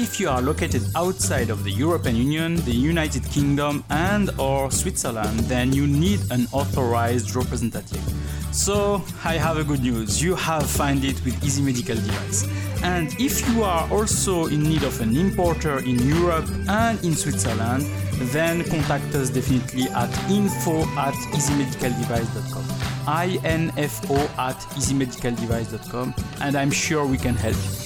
if you are located outside of the European Union, the United Kingdom, and or Switzerland, then you need an authorized representative. So I have a good news. You have found it with Easy Medical Device. And if you are also in need of an importer in Europe and in Switzerland, then contact us definitely at info at easymedicaldevice.com. info at easymedicaldevice.com and I'm sure we can help you.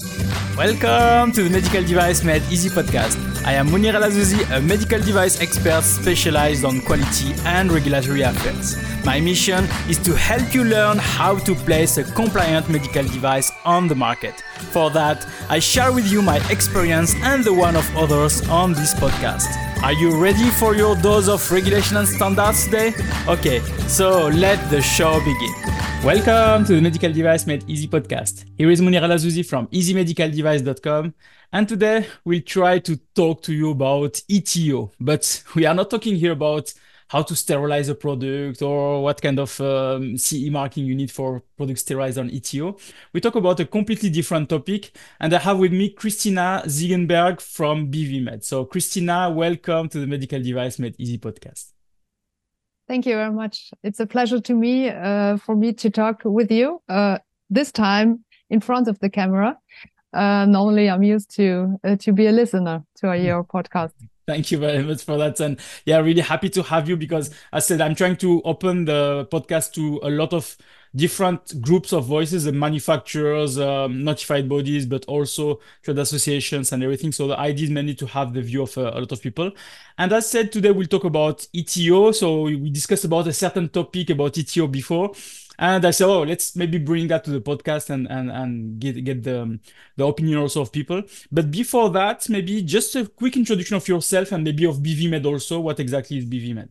Welcome to the Medical Device Made Easy podcast. I am Monir El Azzouzi, a medical device expert specialized on quality and regulatory affairs. My mission is to help you learn how to place a compliant medical device on the market. For that, I share with you my experience and the one of others on this podcast. Are you ready for your dose of regulation and standards today? Okay, so let the show begin. Welcome to the Medical Device Made Easy podcast. Here is Monir El Azzouzi from easymedicaldevice.com. And today we'll try to talk to you about ETO, but we are not talking here about how to sterilize a product or what kind of um, CE marking you need for product sterilized on ETO. We talk about a completely different topic. And I have with me Christina Ziegenberg from BVMed. So Christina, welcome to the Medical Device Made Easy podcast. Thank you very much. It's a pleasure to me uh, for me to talk with you. Uh, this time in front of the camera. Uh, normally, I'm used to uh, to be a listener to your podcast. Thank you very much for that, and yeah, really happy to have you because I said I'm trying to open the podcast to a lot of different groups of voices, the manufacturers, um, notified bodies, but also trade associations and everything. So the idea is mainly to have the view of uh, a lot of people. And as said, today we'll talk about ETO. So we discussed about a certain topic about ETO before. And I said, oh, let's maybe bring that to the podcast and and and get get the the opinion also of people. But before that, maybe just a quick introduction of yourself and maybe of BVMed also. What exactly is BVMed?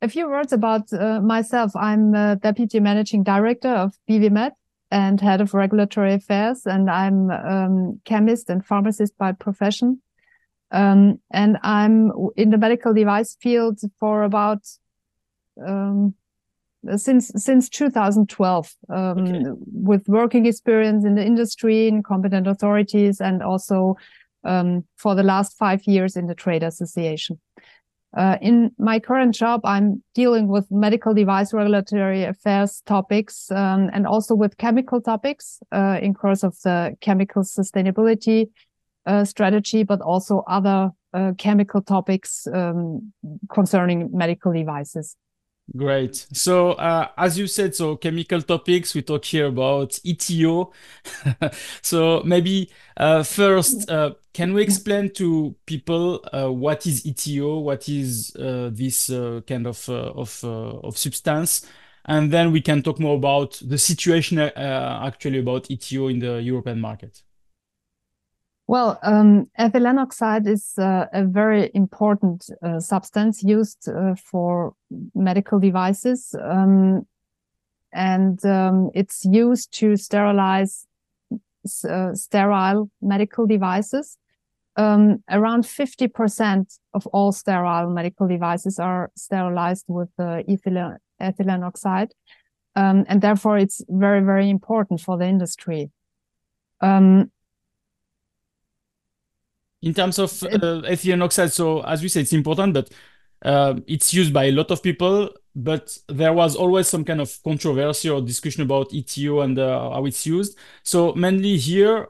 A few words about uh, myself. I'm deputy managing director of BVMed and head of regulatory affairs, and I'm um, chemist and pharmacist by profession. Um, and I'm in the medical device field for about um, since since 2012 um, okay. with working experience in the industry in competent authorities and also um, for the last five years in the trade association uh, in my current job, I'm dealing with medical device regulatory affairs topics um, and also with chemical topics uh, in course of the chemical sustainability uh, strategy, but also other uh, chemical topics um, concerning medical devices. Great. So, uh, as you said, so chemical topics, we talk here about ETO. so, maybe uh, first, uh, can we explain to people uh, what is ETO? What is uh, this uh, kind of of of substance? And then we can talk more about the situation actually about ETO in the European market. Well, um, ethylene oxide is uh, a very important uh, substance used uh, for medical devices. Um, and um, it's used to sterilize uh, sterile medical devices. Um, around 50% of all sterile medical devices are sterilized with ethylene, ethylene oxide. Um, and therefore, it's very, very important for the industry. Um, in terms of uh, ethylene oxide so as we said it's important but uh, it's used by a lot of people but there was always some kind of controversy or discussion about eto and uh, how it's used so mainly here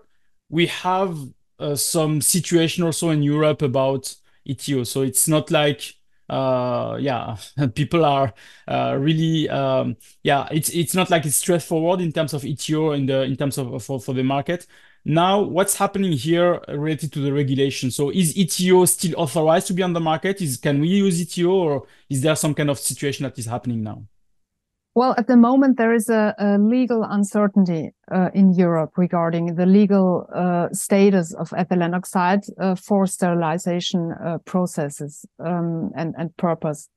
we have uh, some situation also in europe about eto so it's not like uh, yeah, people are uh, really um, yeah. It's it's not like it's straightforward in terms of ETO in the in terms of for, for the market. Now, what's happening here related to the regulation? So is ETO still authorized to be on the market? Is Can we use ETO or is there some kind of situation that is happening now? Well, at the moment, there is a, a legal uncertainty uh, in Europe regarding the legal uh, status of ethylene oxide uh, for sterilization uh, processes um, and, and purpose.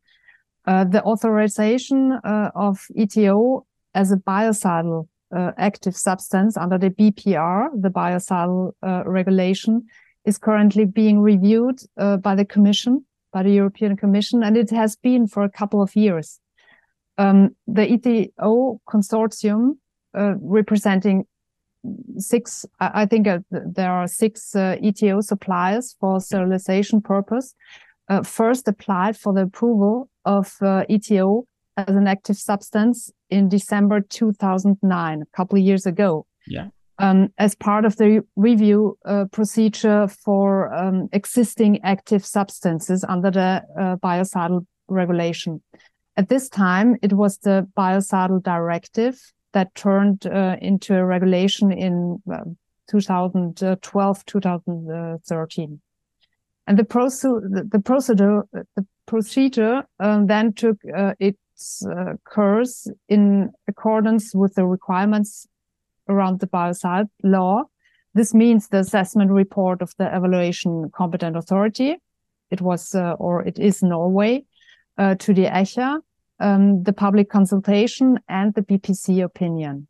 Uh, the authorization uh, of ETO as a biocidal uh, active substance under the BPR, the biocidal uh, regulation, is currently being reviewed uh, by the Commission, by the European Commission, and it has been for a couple of years. Um, the ETO consortium, uh, representing six, I think uh, there are six uh, ETO suppliers for sterilization purpose. First applied for the approval of ETO as an active substance in December 2009, a couple of years ago. Yeah. Um, as part of the review uh, procedure for um, existing active substances under the uh, biocidal regulation. At this time, it was the biocidal directive that turned uh, into a regulation in 2012, 2013. And the, proce- the procedure, the procedure um, then took uh, its uh, in accordance with the requirements around the biocide law. This means the assessment report of the evaluation competent authority. It was, uh, or it is Norway, uh, to the ECHA, um, the public consultation and the BPC opinion.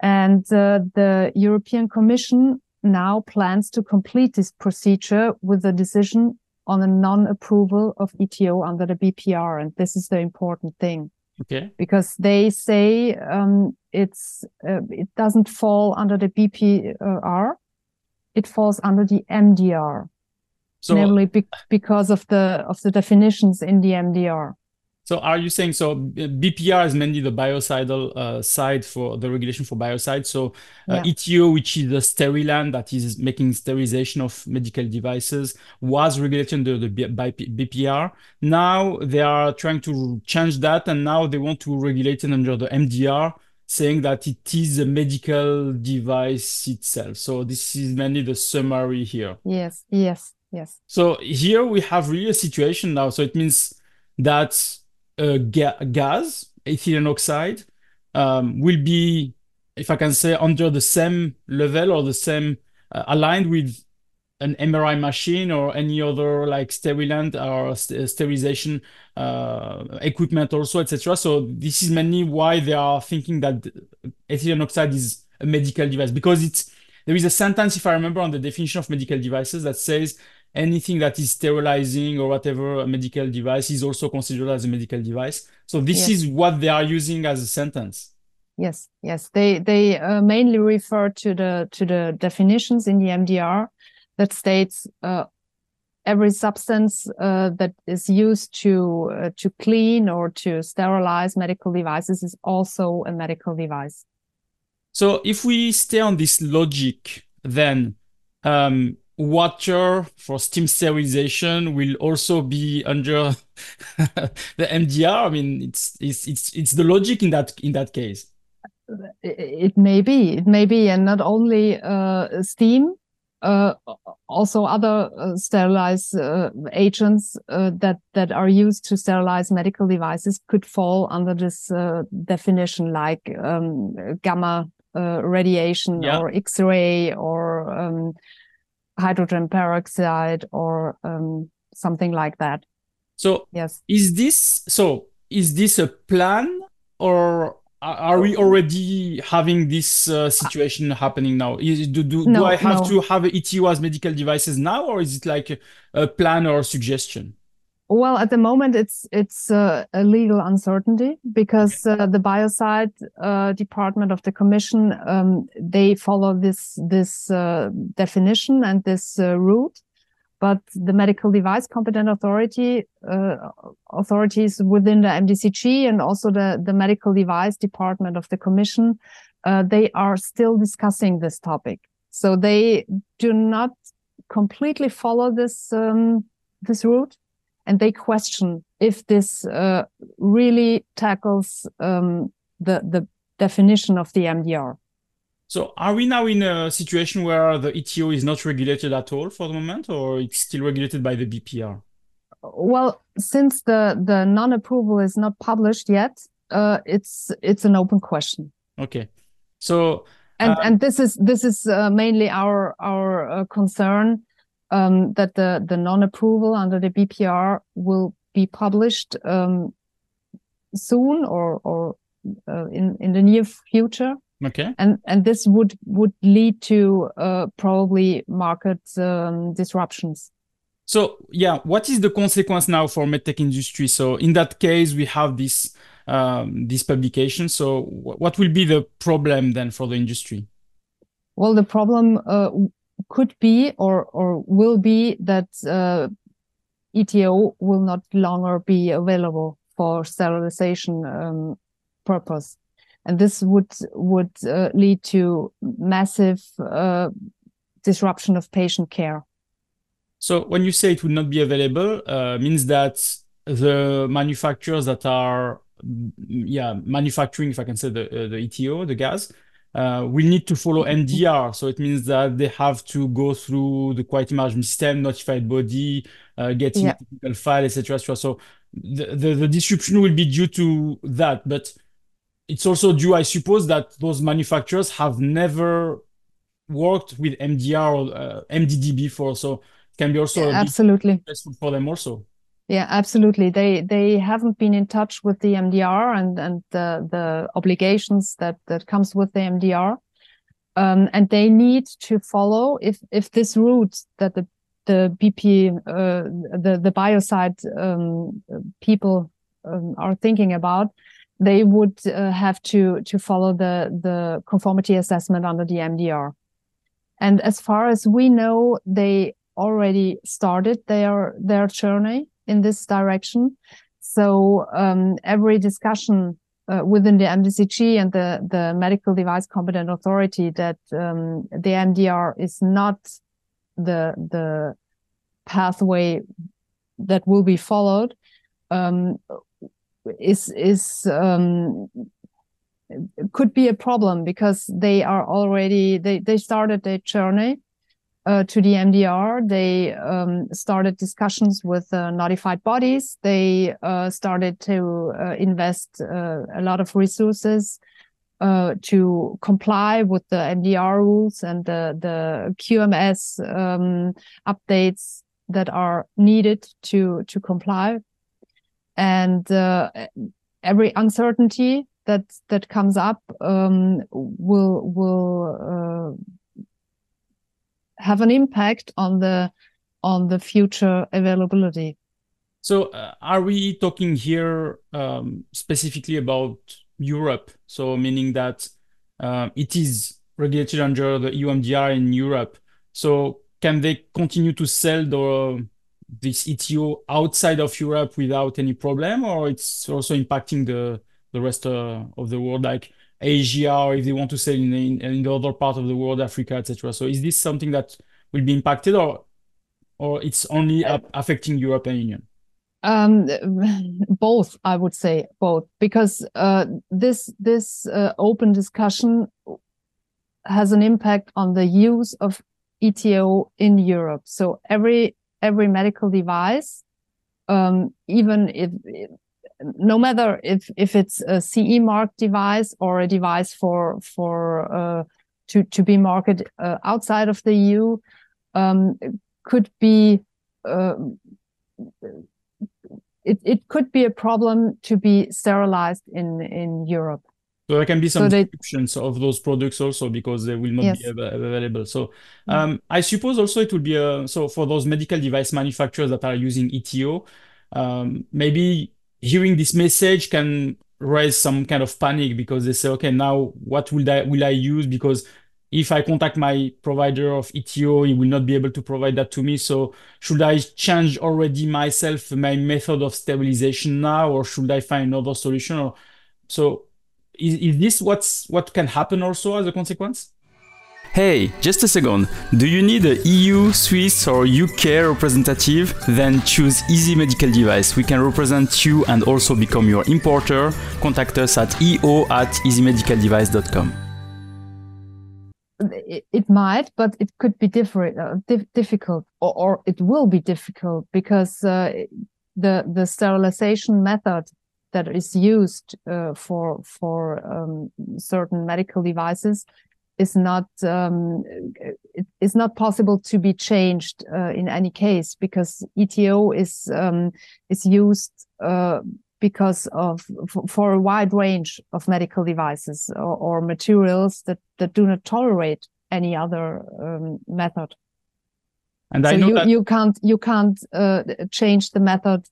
And uh, the European Commission now plans to complete this procedure with a decision on a non-approval of ETO under the BPR. And this is the important thing. Okay. Because they say um, it's uh, it doesn't fall under the BPR, it falls under the MDR. So, namely be- because of the of the definitions in the MDR. So are you saying so BPR is mainly the biocidal uh, side for the regulation for biocides. So uh, yeah. ETO, which is the sterilant that is making sterilization of medical devices, was regulated under the BPR. Now they are trying to change that, and now they want to regulate it under the MDR, saying that it is a medical device itself. So this is mainly the summary here. Yes, yes, yes. So here we have really a situation now. So it means that uh, ga gas, ethylene oxide, um, will be, if I can say, under the same level or the same uh, aligned with an MRI machine or any other like sterilant or st sterilization uh, equipment also, etc. So this is mainly why they are thinking that ethylene oxide is a medical device because it's there is a sentence, if I remember, on the definition of medical devices that says anything that is sterilizing or whatever a medical device is also considered as a medical device. So this yes. is what they are using as a sentence. Yes, yes, they they uh, mainly refer to the to the definitions in the MDR that states uh, every substance uh, that is used to uh, to clean or to sterilize medical devices is also a medical device. So if we stay on this logic, then um, water for steam sterilization will also be under the MDR. I mean, it's it's it's it's the logic in that in that case. It may be, it may be, and not only uh, steam, uh, also other uh, sterilized uh, agents uh, that that are used to sterilize medical devices could fall under this uh, definition, like um, gamma radiation yeah. or X-ray or um, hydrogen peroxide or um, something like that. So yes, is this so? Is this a plan or are we already having this uh, situation happening now? Is, do do, no, do I have no. to have ETO as medical devices now, or is it like a plan or a suggestion? Well, at the moment, it's it's uh, a legal uncertainty because uh, the biocide uh, department of the commission um, they follow this this uh, definition and this uh, route, but the medical device competent authority uh, authorities within the MDCG and also the the medical device department of the commission they are still discussing this topic. So they do not completely follow this um, this route and they question if this uh, really tackles um, the the definition of the MDR. So, are we now in a situation where the ETO is not regulated at all for the moment, or it's still regulated by the BPR? Well, since the the non-approval is not published yet, uh, it's it's an open question. Okay, so and uh, and this is this is uh, mainly our our uh, concern um, that the, the non-approval under the BPR will be published um, soon or, or uh, in, in the near future. Okay. And and this would would lead to uh, probably market um, disruptions. So yeah, what is the consequence now for medtech industry? So in that case, we have this um, this publication. So what will be the problem then for the industry? Well, the problem uh, could be or or will be that uh, ETO will not longer be available for sterilization um, purpose, and this would would uh, lead to massive uh, disruption of patient care. So when you say it would not be available, uh, means that the manufacturers that are yeah manufacturing, if I can say the uh, the ETO, the gas, uh, will need to follow MDR. So it means that they have to go through the quality management system, notified body, uh, getting yeah. technical file, etc. etc. So the, the, the disruption will be due to that, but it's also due, I suppose, that those manufacturers have never worked with MDR or uh, MDD before, so it can be also yeah, absolutely stressful for them also. Yeah, absolutely. They they haven't been in touch with the MDR and and the the obligations that that comes with the MDR, um, and they need to follow if if this route that the the BP uh, the the biocide um, people um, are thinking about, they would uh, have to to follow the the conformity assessment under the MDR. And as far as we know, they already started their their journey in this direction. So um, every discussion uh, within the MDCG and the, the medical device competent authority that um, the MDR is not the the pathway that will be followed um, is is um, could be a problem because they are already they they started their journey uh, to the MDR. They um, started discussions with uh, notified bodies. They uh, started to uh, invest uh, a lot of resources uh, to comply with the MDR rules and the, the QMS um, updates that are needed to to comply. And every uncertainty that that comes up um, will will have an impact on the on the future availability. So, uh, are we talking here um, specifically about Europe? So, meaning that uh, it is regulated under the EU MDR in Europe. So, can they continue to sell the this ETO outside of Europe without any problem, or it's also impacting the the rest uh, of the world? Like, Asia or if they want to sell in, in, in the other part of the world, Africa, etc. So is this something that will be impacted or or it's only uh, affecting European Union? Um, both, I would say both, because uh, this this uh, open discussion has an impact on the use of ETO in Europe. So every every medical device, um, even if no matter if if it's a CE mark device or a device for for uh, to to be marketed uh, outside of the EU, um, could be uh, it it could be a problem to be sterilized in in Europe. So there can be some so descriptions of those products also because they will not yes. be available. So mm. um, I suppose also it will be a, so for those medical device manufacturers that are using ETO, um, maybe hearing this message can raise some kind of panic because they say, okay, now what will I will I use? Because if I contact my provider of ETO, he will not be able to provide that to me. So should I change already myself my method of stabilization now, or should I find another solution? Or so is, is this what's what can happen also as a consequence? Hey, just a second. Do you need a EU, Swiss, or UK representative? Then choose Easy Medical Device. We can represent you and also become your importer. Contact us at eo at easymedicaldevice.com. It, it might, but it could be different, uh, dif- difficult, or, or, it will be difficult because uh, the the sterilization method that is used uh, for for um, certain medical devices is not um, it is not possible to be changed uh, in any case because ETO is um, is used uh, because of for a wide range of medical devices or, or materials that that do not tolerate any other um, method. And so I know you, that... you can't you can't uh, change the method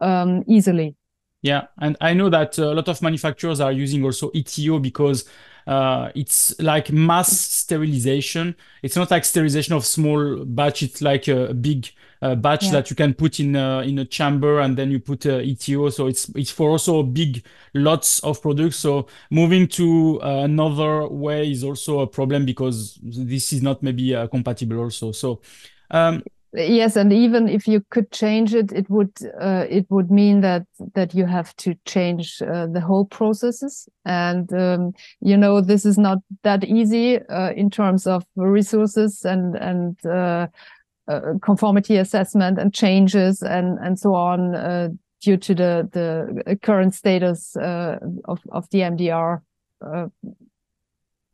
um, easily. Yeah, and I know that a lot of manufacturers are using also ETO because uh, it's like mass sterilization. It's not like sterilization of small batch. It's like a big uh, batch yeah. that you can put in a, in a chamber and then you put a ETO. So it's it's for also big lots of products. So moving to uh, another way is also a problem because this is not maybe uh, compatible also. So. Um, yes and even if you could change it it would uh, it would mean that that you have to change uh, the whole processes and um, you know this is not that easy uh, in terms of resources and and uh, uh, conformity assessment and changes and and so on uh, due to the the current status of of the MDR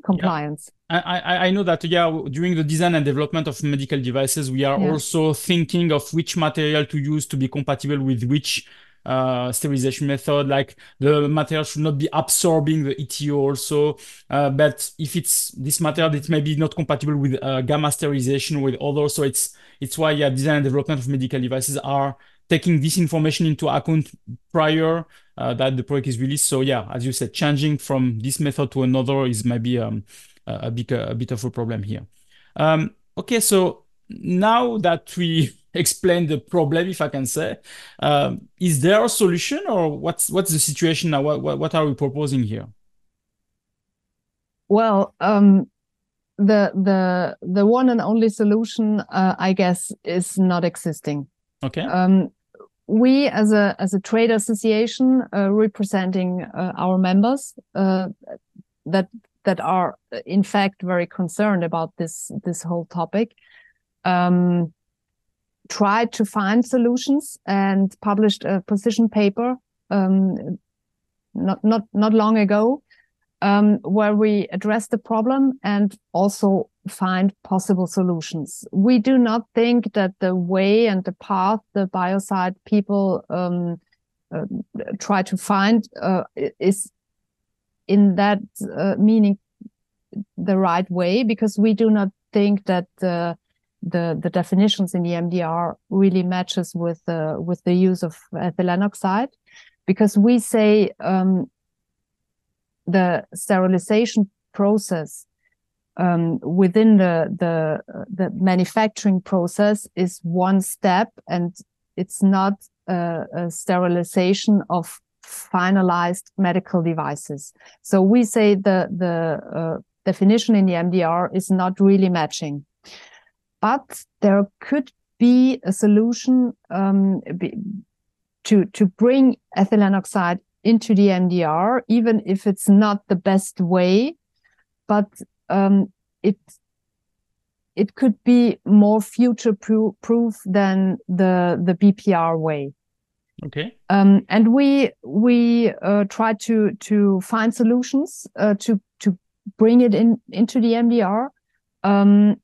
compliance. I, I know that yeah during the design and development of medical devices we are yeah. also thinking of which material to use to be compatible with which uh, sterilization method like the material should not be absorbing the ETO also uh, but if it's this material it may be not compatible with uh, gamma sterilization with others so it's it's why yeah design and development of medical devices are taking this information into account prior uh, that the product is released. So yeah, as you said, changing from this method to another is maybe um, a, big, a bit of a problem here. Um, okay, so now that we explained the problem, if I can say, um, is there a solution or what's what's the situation now? What, what, what are we proposing here? Well, um, the the the one and only solution, uh, I guess, is not existing. Okay. Um, we as a as a trade association uh, representing uh, our members uh, that that are in fact very concerned about this this whole topic um, tried to find solutions and published a position paper um, not not not long ago um, where we address the problem and also find possible solutions. We do not think that the way and the path the biocide people um, uh, try to find uh, is in that uh, meaning the right way because we do not think that the the, the definitions in the MDR really matches with the with the use of ethylene oxide. Because we say um, the sterilization process um, within the, the the manufacturing process is one step, and it's not a, a sterilization of finalized medical devices. So we say the the uh, definition in the MDR is not really matching, but there could be a solution um, be, to to bring ethylene oxide into the MDR, even if it's not the best way, but um, it it could be more future proof than the the BPR way. Okay. Um, and we we uh, try to to find solutions uh, to to bring it in into the MDR. Um,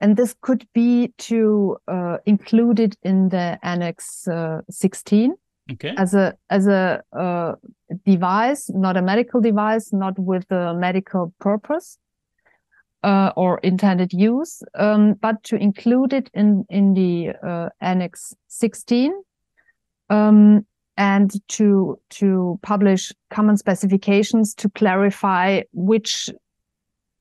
and this could be to uh, include it in the Annex uh, 16 okay. as a as a uh, device, not a medical device, not with a medical purpose uh, or intended use, um, but to include it in in the uh, Annex 16. Um, and to to publish common specifications to clarify which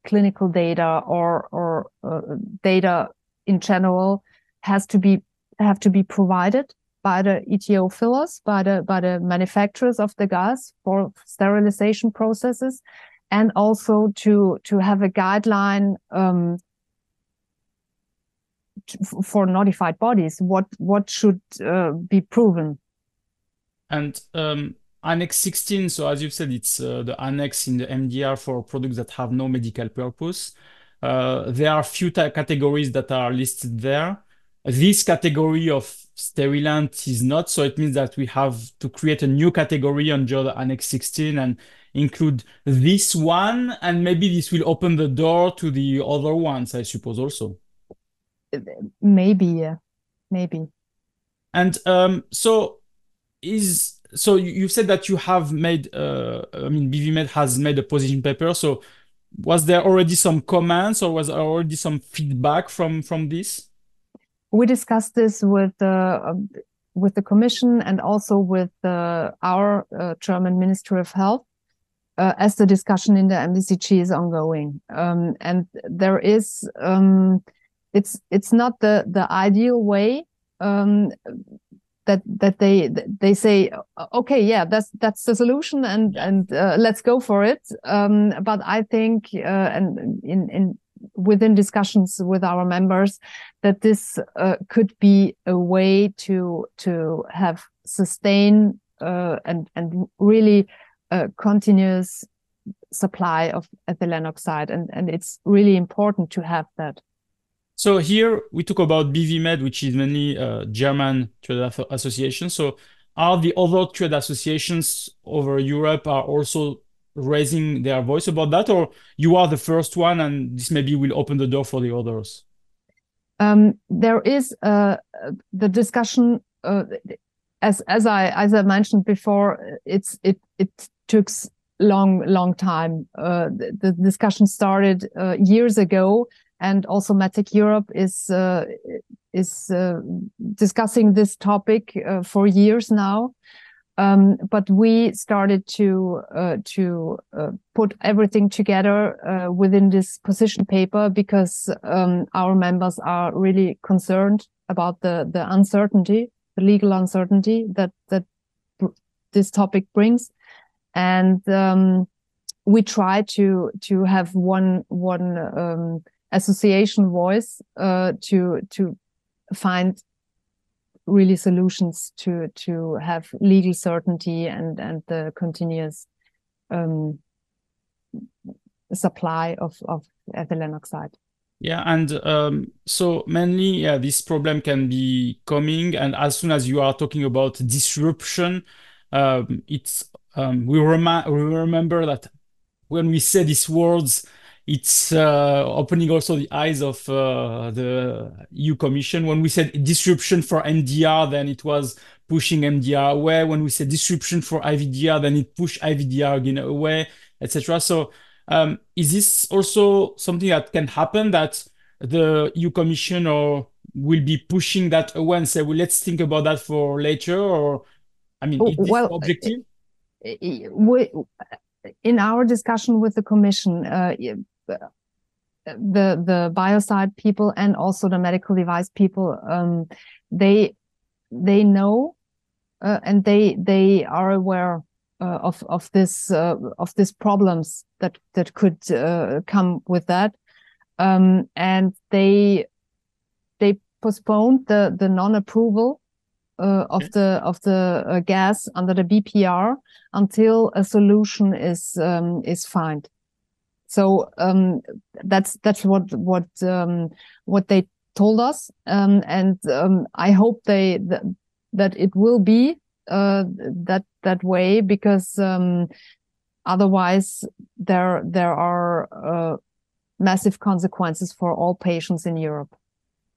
clinical data or or uh, data in general has to be have to be provided by the ETO fillers, by the by the manufacturers of the gas for sterilization processes, and also to to have a guideline um, for notified bodies. What what should uh, be proven? And um, Annex 16. So as you said, it's uh, the annex in the MDR for products that have no medical purpose. Uh, there are few categories that are listed there. This category of sterilant is not. So it means that we have to create a new category under the Annex 16 and include this one. And maybe this will open the door to the other ones, I suppose, also. Maybe, yeah. Maybe. And um, so is so you've said that you have made uh, i mean bvmed has made a position paper so was there already some comments or was there already some feedback from from this we discussed this with the uh, with the commission and also with uh, our uh, German Ministry of Health. uh, as the discussion in the MDCG is ongoing. Um, and there is, um, it's it's not the the ideal way um, that that they they say, okay, yeah, that's that's the solution, and and uh, let's go for it. Um, but I think, uh, and in in within discussions with our members, that this uh, could be a way to to have sustain uh, and and really continuous supply of ethylene oxide, and and it's really important to have that. So here we talk about BVMed, which is mainly a German trade association. So are the other trade associations over Europe are also raising their voice about that, or you are the first one, and this maybe will open the door for the others? Um, there is uh, the discussion uh, as as I as I mentioned before, it's it it took long long time. Uh, the, the, discussion started uh, years ago, and also MedTech Europe is uh, is uh, discussing this topic uh, for years now. Um, but we started to uh, to put everything together within this position paper because um, our members are really concerned about the the uncertainty the legal uncertainty that that this topic brings, and um, we try to to have one one um, association voice uh, to to find really solutions to to have legal certainty and and the continuous um, supply of of ethylene oxide. Yeah, and um, so mainly, yeah, this problem can be coming, and as soon as you are talking about disruption, um, it's um, we, rem- we remember that when we say these words, it's uh, opening also the eyes of uh, the EU Commission. When we said disruption for MDR, then it was pushing MDR away. When we said disruption for IVDR, then it pushed IVDR again away, etc. So um, is this also something that can happen that the EU Commission or will be pushing that away and say, well, let's think about that for later? Or, I mean, is well, objective? We, in our discussion with the Commission, uh, the the the biocide people and also the medical device people, um, they they know uh, and they they are aware uh, of of this uh, of these problems that that could uh, come with that, um, and they they postponed the the non-approval uh, of the of the uh, gas under the BPR until a solution is um, is found. So um, that's that's what what um, what they told us, um, and um, I hope they th that it will be uh, that that way because um, otherwise there there are uh, massive consequences for all patients in Europe.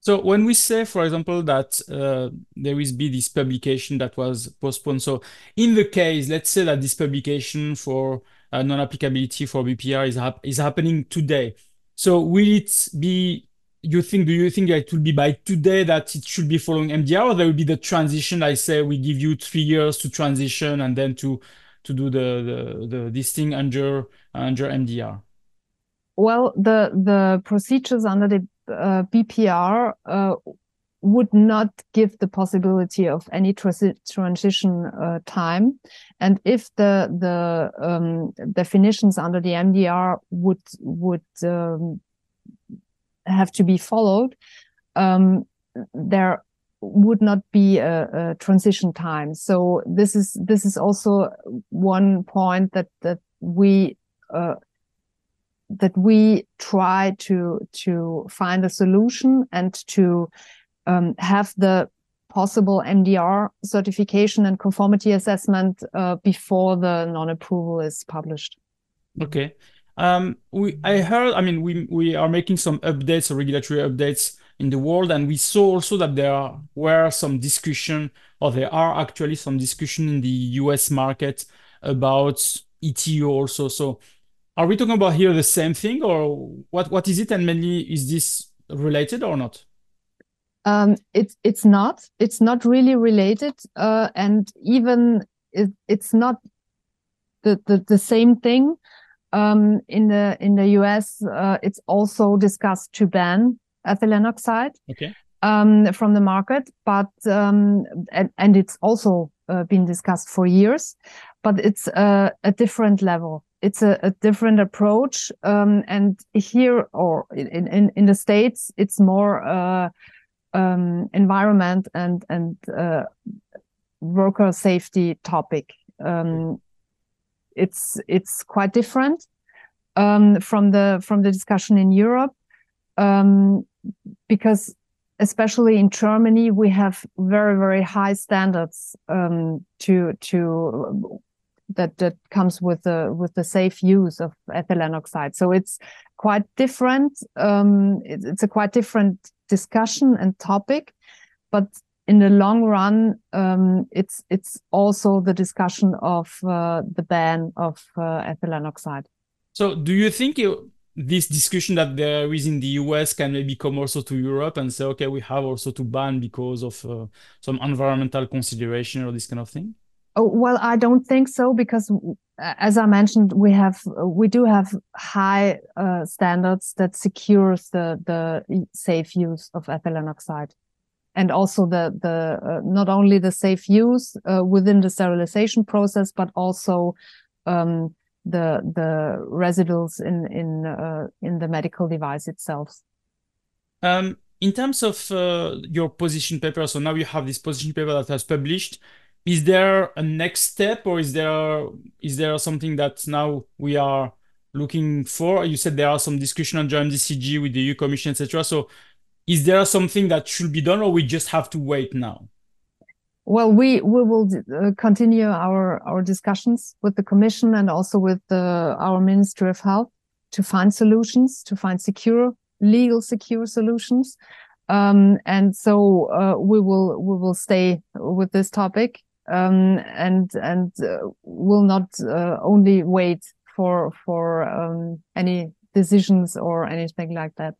So when we say, for example, that uh, there will be this publication that was postponed, so in the case, let's say that this publication for uh, non-applicability for BPR is, hap is happening today. So will it be you think do you think it will be by today that it should be following MDR or there will be the transition I say we give you 3 years to transition and then to to do the the, the this thing under under MDR well the the procedures under the uh, BPR uh, would not give the possibility of any transition uh, time and if the the um, definitions under the MDR would would um, have to be followed, um, there would not be a, a, transition time. So this is this is also one point that that we uh, that we try to to find a solution and to um, have the possible MDR certification and conformity assessment uh, before the non-approval is published. Okay. Um, we, I heard, I mean, we, we are making some updates, or regulatory updates in the world, and we saw also that there were some discussion, or there are actually some discussion in the US market about ETO also. So are we talking about here the same thing, or what, what is it, and mainly is this related or not? Um, it's it's not. It's not really related, uh, and even it, it's not the, the, the same thing. Um, in the in the US, uh, it's also discussed to ban ethylene oxide okay. um, from the market, but um, and, and it's also uh, been discussed for years, but it's a, a different level. It's a, a different approach, um, and here or in, in in the states, it's more uh, um, environment and and uh, worker safety topic. Um, it's it's quite different um, from the from the discussion in Europe um, because especially in Germany we have very very high standards um, to to that that comes with the with the safe use of ethylene oxide. So it's quite different. Um, it, it's a quite different discussion and topic, but in the long run, um, it's it's also the discussion of uh, the ban of uh, ethylene oxide. So, do you think you, this discussion that there is in the US can maybe come also to Europe and say, okay, we have also to ban because of uh, some environmental consideration or this kind of thing? Oh, well, I don't think so because, as I mentioned, we have we do have high uh, standards that secures the the safe use of ethylene oxide and also the the uh, not only the safe use uh, within the sterilization process, but also um, the the residuals in in uh, in the medical device itself. Um, in terms of uh, your position paper, so now you have this position paper that has published. Is there a next step, or is there is there something that now we are looking for? You said there are some discussion on JMDCG with the EU Commission, etc. So is there something that should be done or we just have to wait now well we we will uh, continue our our discussions with the commission and also with the, our ministry of health to find solutions to find secure legal secure solutions um, and so uh, we will we will stay with this topic um, and and uh, will not uh, only wait for for um, any decisions or anything like that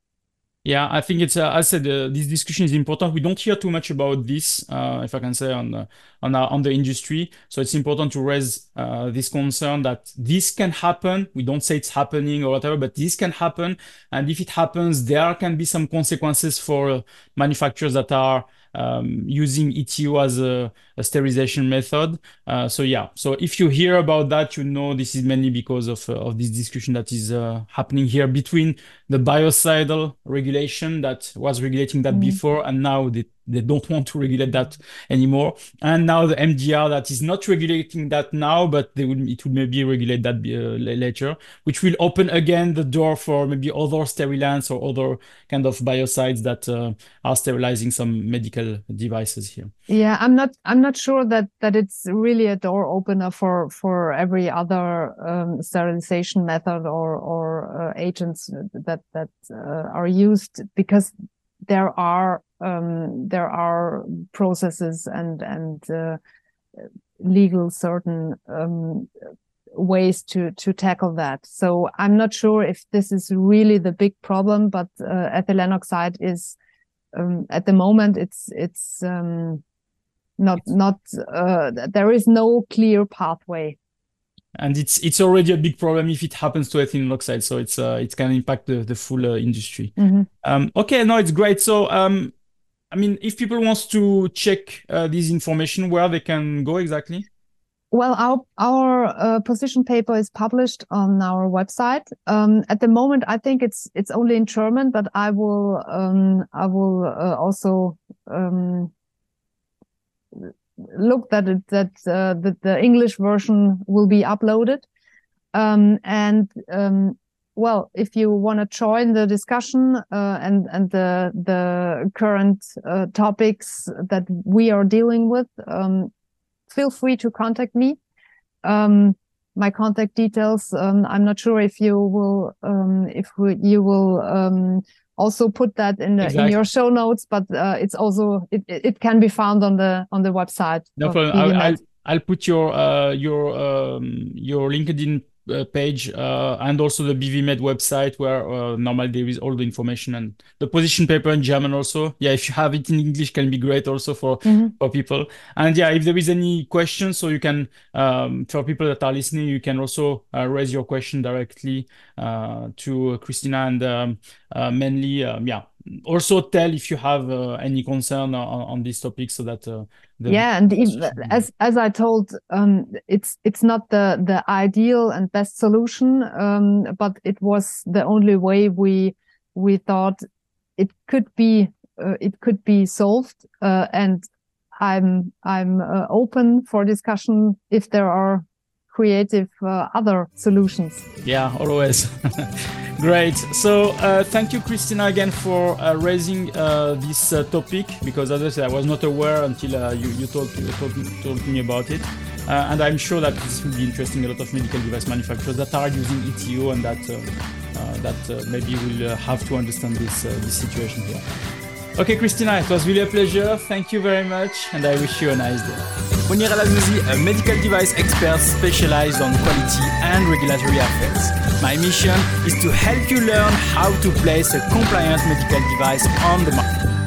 yeah, I think it's, uh, I said, uh, this discussion is important. We don't hear too much about this, uh, if I can say, on, uh, on, our, on the industry. So it's important to raise uh, this concern that this can happen. We don't say it's happening or whatever, but this can happen. And if it happens, there can be some consequences for manufacturers that are um, using ETO as a sterilization method. Uh, so yeah, so if you hear about that, you know this is mainly because of, uh, of this discussion that is uh, happening here between the biocidal regulation that was regulating that mm. before and now the they don't want to regulate that anymore. And now the MDR that is not regulating that now, but they will it will maybe regulate that uh, later, which will open again the door for maybe other sterilants or other kind of biocides that uh, are sterilizing some medical devices here. Yeah, I'm not I'm not sure that that it's really a door opener for for every other um, sterilization method or or uh, agents that that uh, are used because there are um, there are processes and and uh, legal certain um, ways to to tackle that. So I'm not sure if this is really the big problem, but uh, ethylene oxide is um, at the moment it's it's um, not not uh, there is no clear pathway. And it's it's already a big problem if it happens to ethylene oxide so it's uh, it can impact the, the full uh, industry. Mm-hmm. um, okay no it's great. So um, i mean if people wants to check uh, this information where they can go exactly? Well our our uh, position paper is published on our website. Um, at the moment i think it's it's only in german but i will um, i will uh, also um, look that it, that uh, the, the English version will be uploaded. Um, and um, well, if you want to join the discussion uh, and and the the current uh, topics that we are dealing with, um, feel free to contact me. Um, my contact details. Um, I'm not sure if you will um, if we, you will also put that in the, exactly. in your show notes but uh, it's also it, it can be found on the on the website no problem I'll, I'll, I'll, put your uh, your um, your linkedin page uh, and also the BVMed website where uh, normally there is all the information and the position paper in German also. Yeah, if you have it in English, can be great also for mm-hmm. for people. And yeah, if there is any questions, so you can um, for people that are listening, you can also uh, raise your question directly uh, to Christina and um, uh, mainly um, yeah also tell if you have uh, any concern on, on this topic so that uh, yeah and as as i told um, it's it's not the the ideal and best solution um, but it was the only way we we thought it could be uh, it could be solved uh, and i'm i'm uh, open for discussion if there are creative uh, other solutions. Yeah always Great. So uh, thank you, Christina, again for uh, raising uh, this uh, topic because, as I said, I was not aware until uh, you, you, you told, told, me about it. Uh, and I'm sure that this will be interesting a lot of medical device manufacturers that are using ETO and that that maybe will have to understand this this situation here. Okay, Christina, it was really a pleasure. Thank you very much, and I wish you a nice day. Monir El Azzouzi, a medical device expert specialized on quality and regulatory affairs. My mission is to help you learn how to place a compliant medical device on the market.